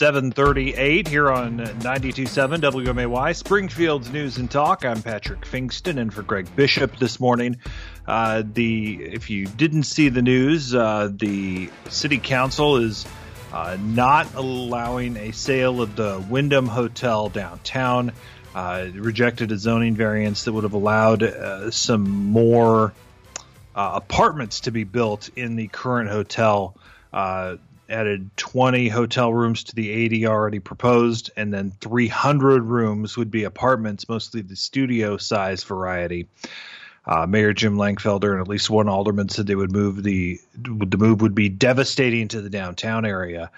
738 here on 92.7 WMAY, Springfield's News and Talk. I'm Patrick Pfingsten, and for Greg Bishop this morning. Uh, the If you didn't see the news, uh, the City Council is uh, not allowing a sale of the Wyndham Hotel downtown. Uh, rejected a zoning variance that would have allowed uh, some more uh, apartments to be built in the current hotel added 20 hotel rooms to the 80 already proposed, and then 300 rooms would be apartments, mostly the studio size variety. Uh, Mayor Jim Langfelder and at least one alderman said they would move the the move would be devastating to the downtown area,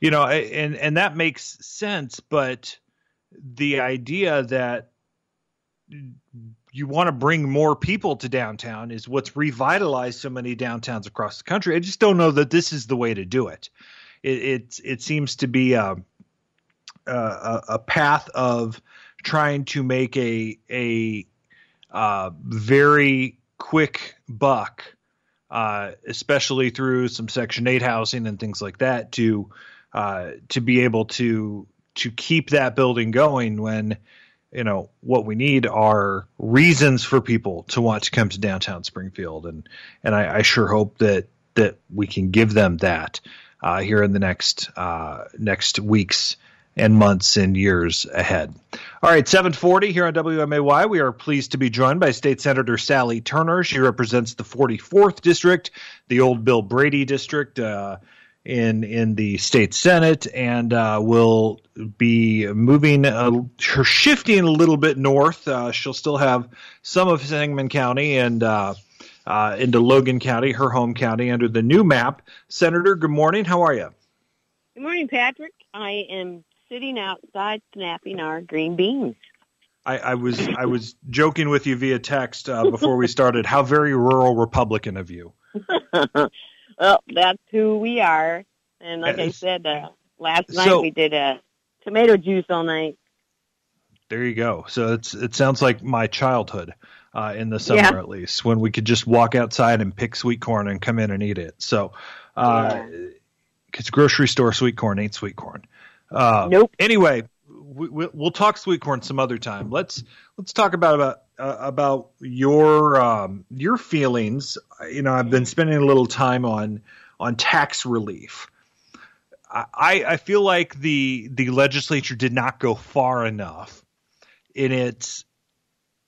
you know, and and that makes sense. But the idea that you want to bring more people to downtown is what's revitalized so many downtowns across the country. I just don't know that this is the way to do it. It it, it seems to be a, a, a path of trying to make a a uh, very quick buck, uh, especially through some Section Eight housing and things like that, to uh, to be able to to keep that building going when you know what we need are reasons for people to want to come to downtown Springfield, and and I, I sure hope that that we can give them that uh, here in the next uh, next weeks and months and years ahead. All right, 740 here on WMAY. We are pleased to be joined by State Senator Sally Turner. She represents the 44th District, the old Bill Brady District. Uh, in in the state senate and uh, will be moving uh, her shifting a little bit north. Uh, she'll still have some of Sangamon County and uh, uh, into Logan County, her home county, under the new map. Senator, good morning. How are you? Good morning, Patrick. I am sitting outside snapping our green beans. I, I was I was joking with you via text uh, before we started. How very rural Republican of you. Well, that's who we are. And like I said, uh, last night so, we did a tomato juice all night. There you go. So it's it sounds like my childhood uh, in the summer yeah. at least, when we could just walk outside and pick sweet corn and come in and eat it. So, because uh, yeah. grocery store sweet corn ain't sweet corn. Uh, nope. Anyway, we, will talk sweet corn some other time. Let's let's talk about about uh, about your um, your feelings. You know, I've been spending a little time on on tax relief. I, I feel like the the legislature did not go far enough in its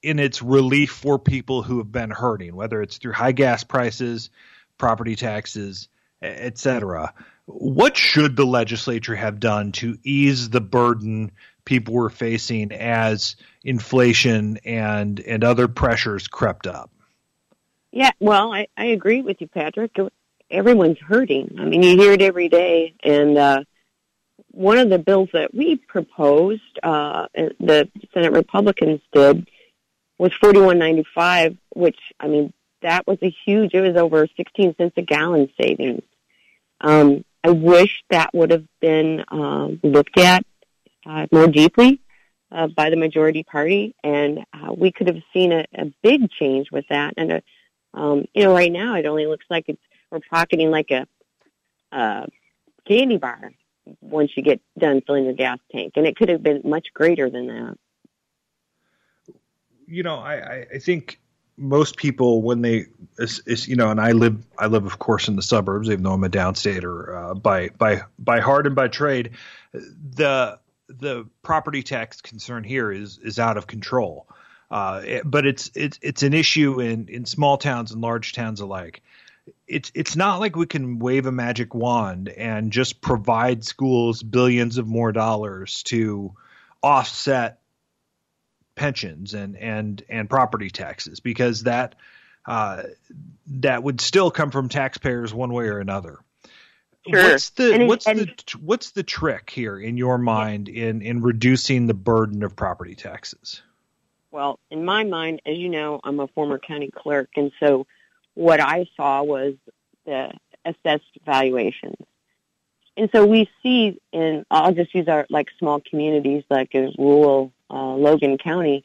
in its relief for people who have been hurting, whether it's through high gas prices, property taxes, etc. What should the legislature have done to ease the burden people were facing as inflation and and other pressures crept up. Yeah, well, I, I agree with you, Patrick. Everyone's hurting. I mean, you hear it every day. And uh, one of the bills that we proposed, uh, the Senate Republicans did, was forty one ninety five, which I mean that was a huge. It was over sixteen cents a gallon savings. Um, I wish that would have been uh, looked at uh, more deeply uh, by the majority party, and uh, we could have seen a, a big change with that. And uh, um, you know, right now it only looks like it's we're pocketing like a candy bar once you get done filling your gas tank, and it could have been much greater than that. You know, I, I think most people when they you know and i live i live of course in the suburbs even though i'm a downstater uh, by by by heart and by trade the the property tax concern here is is out of control. Uh, it, but it's it's it's an issue in in small towns and large towns alike. It's it's not like we can wave a magic wand and just provide schools billions of more dollars to offset pensions and and and property taxes because that uh, that would still come from taxpayers one way or another. Sure. What's the and, what's and, the what's the trick here in your mind in in reducing the burden of property taxes? Well, in my mind, as you know, I'm a former county clerk, and so what I saw was the assessed valuations. And so we see in, I'll just use our like small communities like in rural uh, Logan County,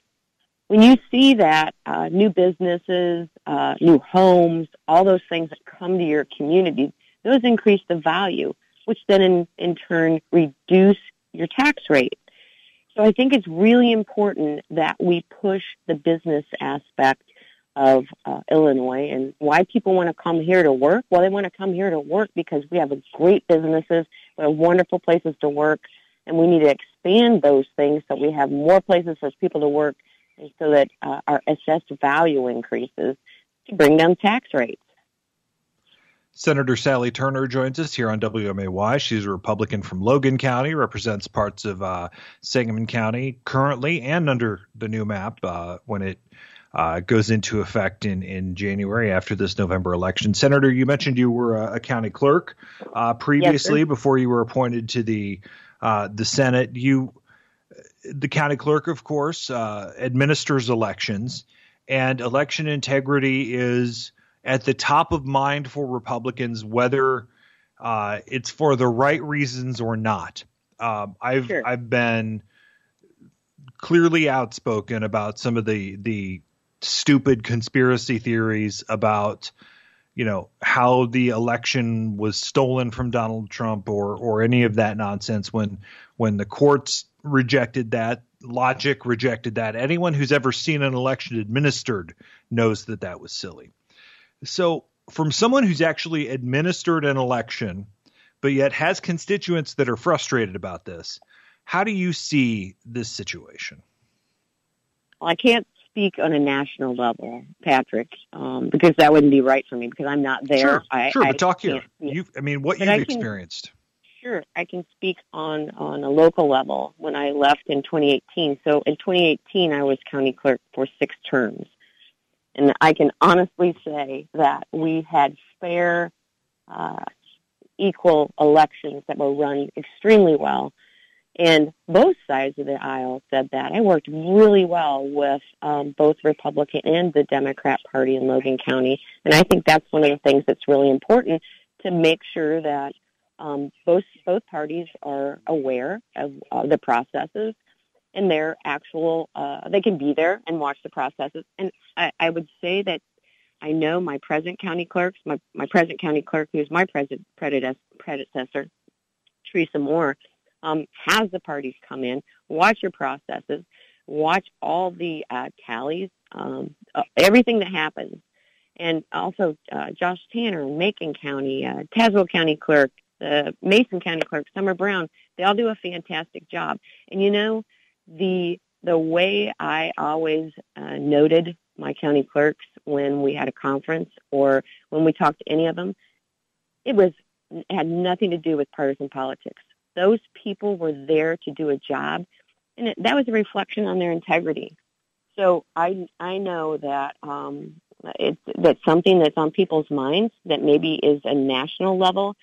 when you see that uh, new businesses, uh, new homes, all those things that come to your community, those increase the value. which then in, in turn reduce your tax rate. So I think it's really important that we push the business aspect of uh, Illinois and why people want to come here to work. Well, they want to come here to work because we have great businesses, we have wonderful places to work, and we need to expand those things so we have more places for people to work and so that uh, our assessed value increases to bring down tax rates. Senator Sally Turner joins us here on WMAY. She's a Republican from Logan County, represents parts of uh, Sangamon County currently and under the new map uh, when it uh, goes into effect in, in January after this November election. Senator, you mentioned you were a, a county clerk uh, previously yes, before you were appointed to the uh, the Senate. You, the county clerk, of course, uh, administers elections, and election integrity is at the top of mind for Republicans, whether uh, it's for the right reasons or not. Um, I've sure. I've been clearly outspoken about some of the the stupid conspiracy theories about you know how the election was stolen from Donald Trump or or any of that nonsense when when the courts rejected that logic rejected that anyone who's ever seen an election administered knows that that was silly so, from someone who's actually administered an election, but yet has constituents that are frustrated about this, how do you see this situation? Well, I can't speak on a national level, Patrick, um, because that wouldn't be right for me because I'm not there. Sure, I, sure I but talk here. You, I mean, what but you've can, experienced. Sure, I can speak on on a local level. When I left in 2018, so in 2018 I was county clerk for six terms. And I can honestly say that we had fair, uh, equal elections that were run extremely well. And both sides of the aisle said that. I worked really well with um, both Republican and the Democrat Party in Logan County. And I think that's one of the things that's really important to make sure that um, both both parties are aware of uh, the processes and their actual uh, they can be there and watch the processes. And I, I would say that I know my present county clerks my, my present county clerk who's my present predecessor Teresa Moore um, has the parties come in watch your processes watch all the uh, tallies um, uh, everything that happens. And also uh, Josh Tanner Macon County uh, Tazewell County clerk the Mason County clerk Summer Brown they all do a fantastic job. And you know the the way I always uh, noted my county clerks when we had a conference or when we talked to any of them, it was it had nothing to do with partisan politics. Those people were there to do a job, and it, that was a reflection on their integrity. So I I know that um, it's that's something that's on people's minds that maybe is a national level,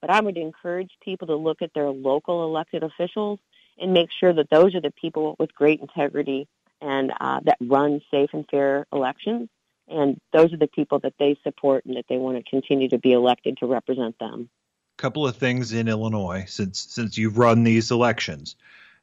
but I would encourage people to look at their local elected officials and make sure that those are the people with great integrity and uh, that run safe and fair elections. And those are the people that they support and that they want to continue to be elected to represent them. Couple of things in Illinois since since you've run these elections.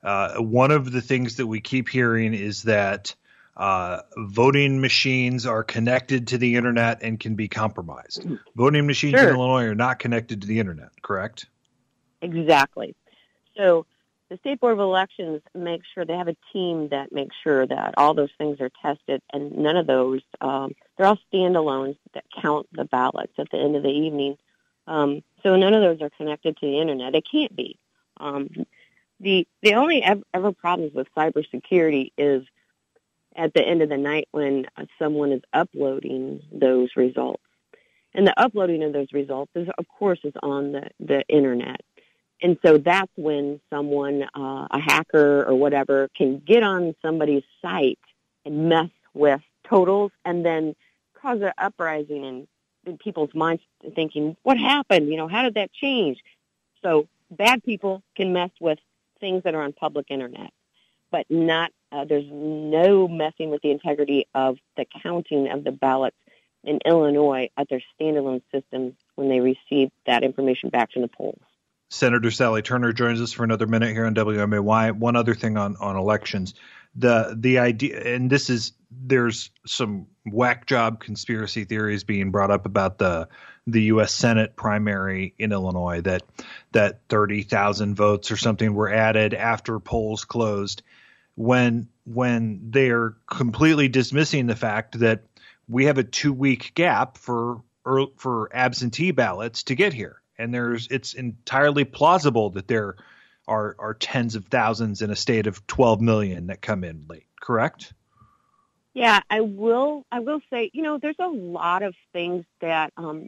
Uh, one of the things that we keep hearing is that uh, voting machines are connected to the internet and can be compromised. Voting machines sure. in Illinois are not connected to the internet, correct? Exactly. So the state board of elections makes sure they have a team that makes sure that all those things are tested and none of those um, they're all standalones that count the ballots at the end of the evening. Um, so none of those are connected to the internet. It can't be. Um, the the only ever, ever problems with cybersecurity is at the end of the night when uh, someone is uploading those results. And the uploading of those results is of course is on the the internet and so that's when someone, uh, a hacker or whatever, can get on somebody's site and mess with totals and then cause an uprising in, in people's minds thinking, what happened? You know, how did that change? So bad people can mess with things that are on public internet, but not, uh, there's no messing with the integrity of the counting of the ballots in Illinois at their standalone systems when they receive that information back from the polls. Senator Sally Turner joins us for another minute here on WMAY. One other thing on, on elections. The the idea and this is there's some whack job conspiracy theories being brought up about the the U.S. Senate primary in Illinois that that 30,000 votes or something were added after polls closed when when they're completely dismissing the fact that we have a two week gap for er, for absentee ballots to get here and there's it's entirely plausible that there are are tens of thousands in a state of 12 million that come in late correct? Yeah i will i will say you know there's a lot of things that um,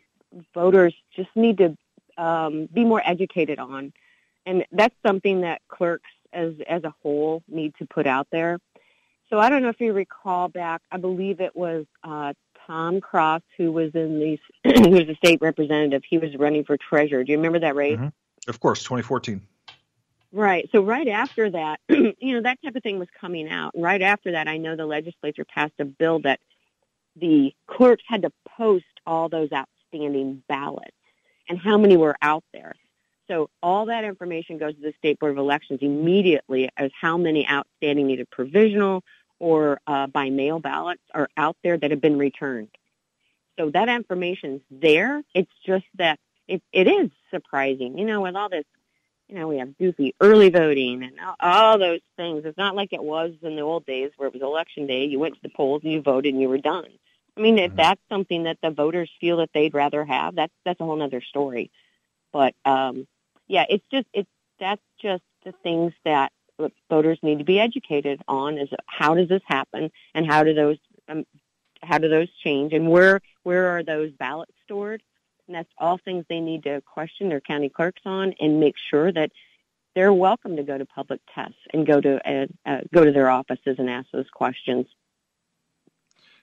voters just need to um, be more educated on. And that's something that clerks as as a whole need to put out there. So i don't know if you recall back i believe it was uh, Tom Cross, who was in the who was a state representative. He was running for treasurer. Do you remember that race? Mm-hmm. Of course, 2014. Right. So right after that, you know, that type of thing was coming out. Right after that, I know the legislature passed a bill that the clerks had to post all those outstanding ballots and how many were out there. So all that information goes to the State Board of Elections immediately as how many outstanding needed provisional, or uh, by mail ballots are out there that have been returned. So that information's there. It's just that it, it is surprising, you know, with all this, you know, we have goofy early voting and all, all those things. It's not like it was in the old days where it was election day. You went to the polls and you voted and you were done. I mean, if mm-hmm. that's something that the voters feel that they'd rather have, that's that's a whole other story. But um, yeah, it's just it's that's just the things that voters need to be educated on is how does this happen and how do those um, how do those change and where where are those ballots stored and that's all things they need to question their county clerks on and make sure that they're welcome to go to public tests and go to uh, uh, go to their offices and ask those questions.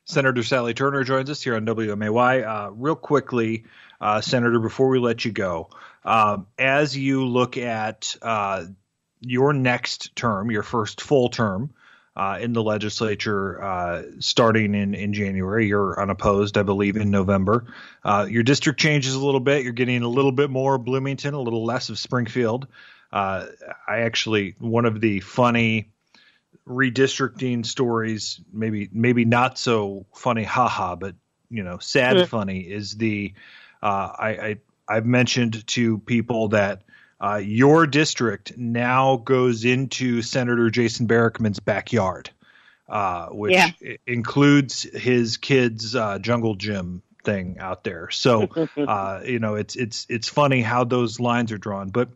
Senator Sally Turner joins us here on WMAY. Uh, real quickly, uh, Senator, before we let you go, um, as you look at uh, your next term, your first full term uh, in the legislature, uh, starting in, in January. You're unopposed, I believe, in November. Uh, your district changes a little bit. You're getting a little bit more Bloomington, a little less of Springfield. Uh, I actually, one of the funny redistricting stories, maybe maybe not so funny, haha, but you know, sad funny is the uh, I, I I've mentioned to people that uh, your district now goes into Senator Jason Barickman's backyard, uh, which yeah. includes his kids' uh, jungle gym thing out there. So, uh, you know, it's it's it's funny how those lines are drawn. But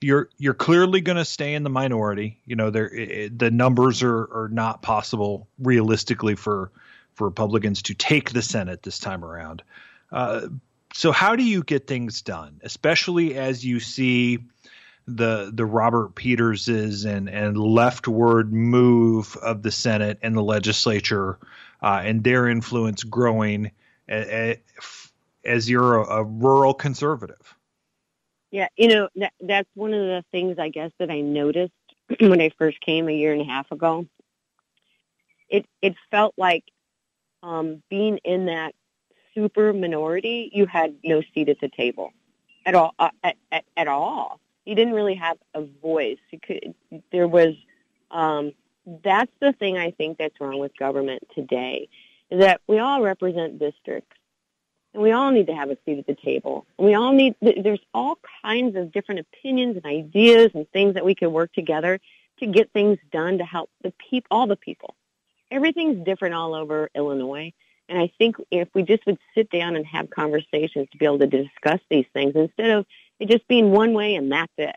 you're you're clearly going to stay in the minority. You know, there the numbers are are not possible realistically for for Republicans to take the Senate this time around. Uh, so how do you get things done, especially as you see the the Robert Peterses and and leftward move of the Senate and the legislature uh, and their influence growing as, as you're a, a, rural conservative? Yeah, you know that that's one of the things I guess that I noticed when I first came a year and a half ago. It it felt like um, being in that super minority, you had no seat at the table at all. Uh, at, at, at all. You didn't really have a voice. You could. There was. Um, that's the thing I think that's wrong with government today, is that we all represent districts, and we all need to have a seat at the table. We all need. There's all kinds of different opinions and ideas and things that we can work together to get things done to help the people, all the people. Everything's different all over Illinois. And I think if we just would sit down and have conversations to be able to discuss these things instead of it just being one way and that's it.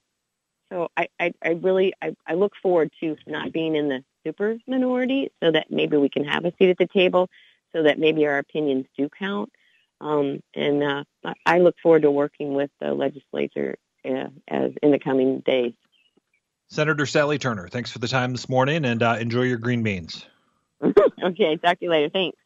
So I, I, I really I, I look forward to not being in the super minority so that maybe we can have a seat at the table so that maybe our opinions do count. Um, and uh, I look forward to working with the legislature uh, as in the coming days. Senator Sally Turner, thanks for the time this morning and uh, enjoy your green beans. okay, talk to you later. Thanks.